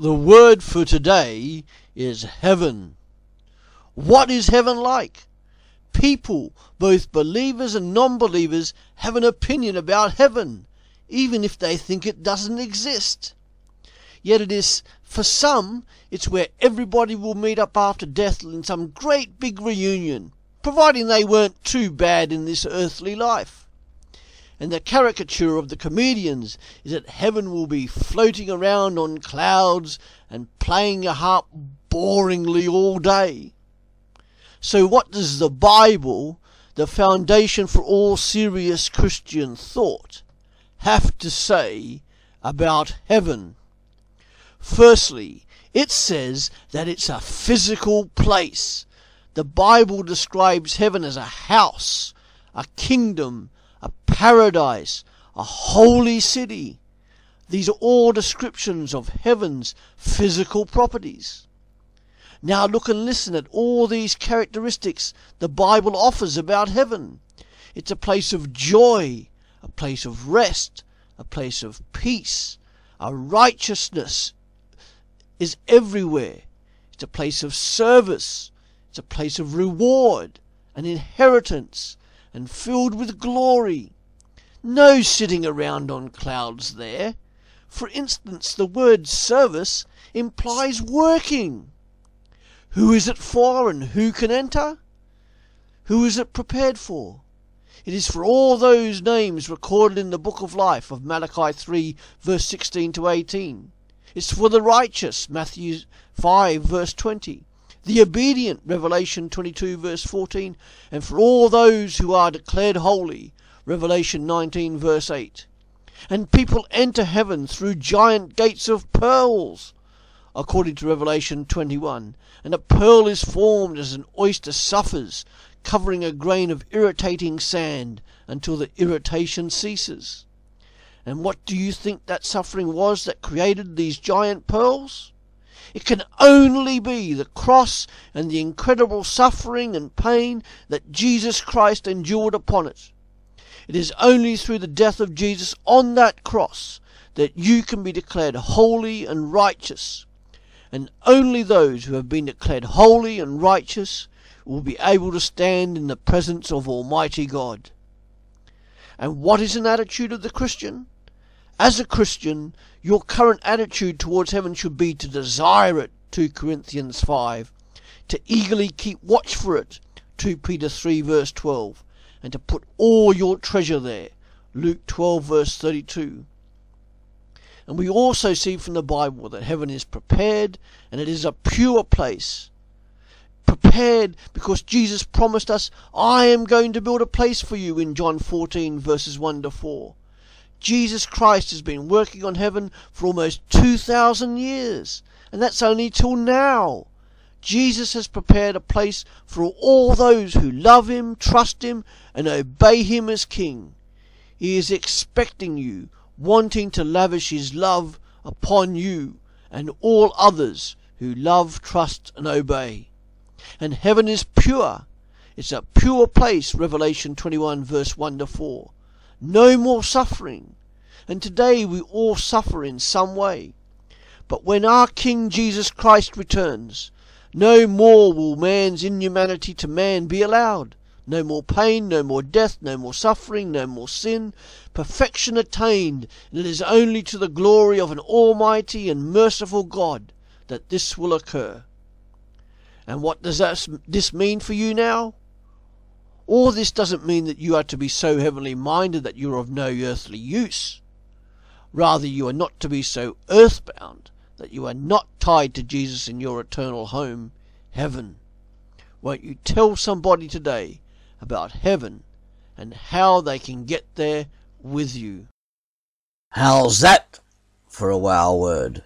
The word for today is heaven. What is heaven like? People, both believers and non believers, have an opinion about heaven, even if they think it doesn't exist. Yet it is, for some, it's where everybody will meet up after death in some great big reunion, providing they weren't too bad in this earthly life. And the caricature of the comedians is that heaven will be floating around on clouds and playing a harp boringly all day. So, what does the Bible, the foundation for all serious Christian thought, have to say about heaven? Firstly, it says that it's a physical place. The Bible describes heaven as a house, a kingdom, paradise, a holy city. These are all descriptions of heaven's physical properties. Now look and listen at all these characteristics the Bible offers about heaven. It's a place of joy, a place of rest, a place of peace, a righteousness is everywhere. It's a place of service, it's a place of reward, an inheritance, and filled with glory. No sitting around on clouds there. For instance, the word service implies working. Who is it for and who can enter? Who is it prepared for? It is for all those names recorded in the book of life of Malachi 3, verse 16 to 18. It's for the righteous, Matthew 5, verse 20. The obedient, Revelation 22, verse 14. And for all those who are declared holy, Revelation 19, verse 8. And people enter heaven through giant gates of pearls, according to Revelation 21. And a pearl is formed as an oyster suffers, covering a grain of irritating sand until the irritation ceases. And what do you think that suffering was that created these giant pearls? It can only be the cross and the incredible suffering and pain that Jesus Christ endured upon it. It is only through the death of Jesus on that cross that you can be declared holy and righteous. And only those who have been declared holy and righteous will be able to stand in the presence of Almighty God. And what is an attitude of the Christian? As a Christian, your current attitude towards heaven should be to desire it, 2 Corinthians 5, to eagerly keep watch for it, 2 Peter 3 verse 12, and to put all your treasure there, Luke 12 verse 32. And we also see from the Bible that heaven is prepared and it is a pure place. Prepared because Jesus promised us, I am going to build a place for you in John 14 verses 1 to 4. Jesus Christ has been working on heaven for almost 2,000 years, and that's only till now. Jesus has prepared a place for all those who love Him, trust Him, and obey Him as King. He is expecting you, wanting to lavish His love upon you and all others who love, trust, and obey. And heaven is pure. It's a pure place, Revelation 21, verse 1 to 4 no more suffering. And today we all suffer in some way. But when our King Jesus Christ returns, no more will man's inhumanity to man be allowed. No more pain, no more death, no more suffering, no more sin. Perfection attained, and it is only to the glory of an almighty and merciful God that this will occur. And what does this mean for you now? All this doesn't mean that you are to be so heavenly minded that you are of no earthly use. Rather, you are not to be so earthbound that you are not tied to Jesus in your eternal home, heaven. Won't you tell somebody today about heaven and how they can get there with you? How's that for a wow word?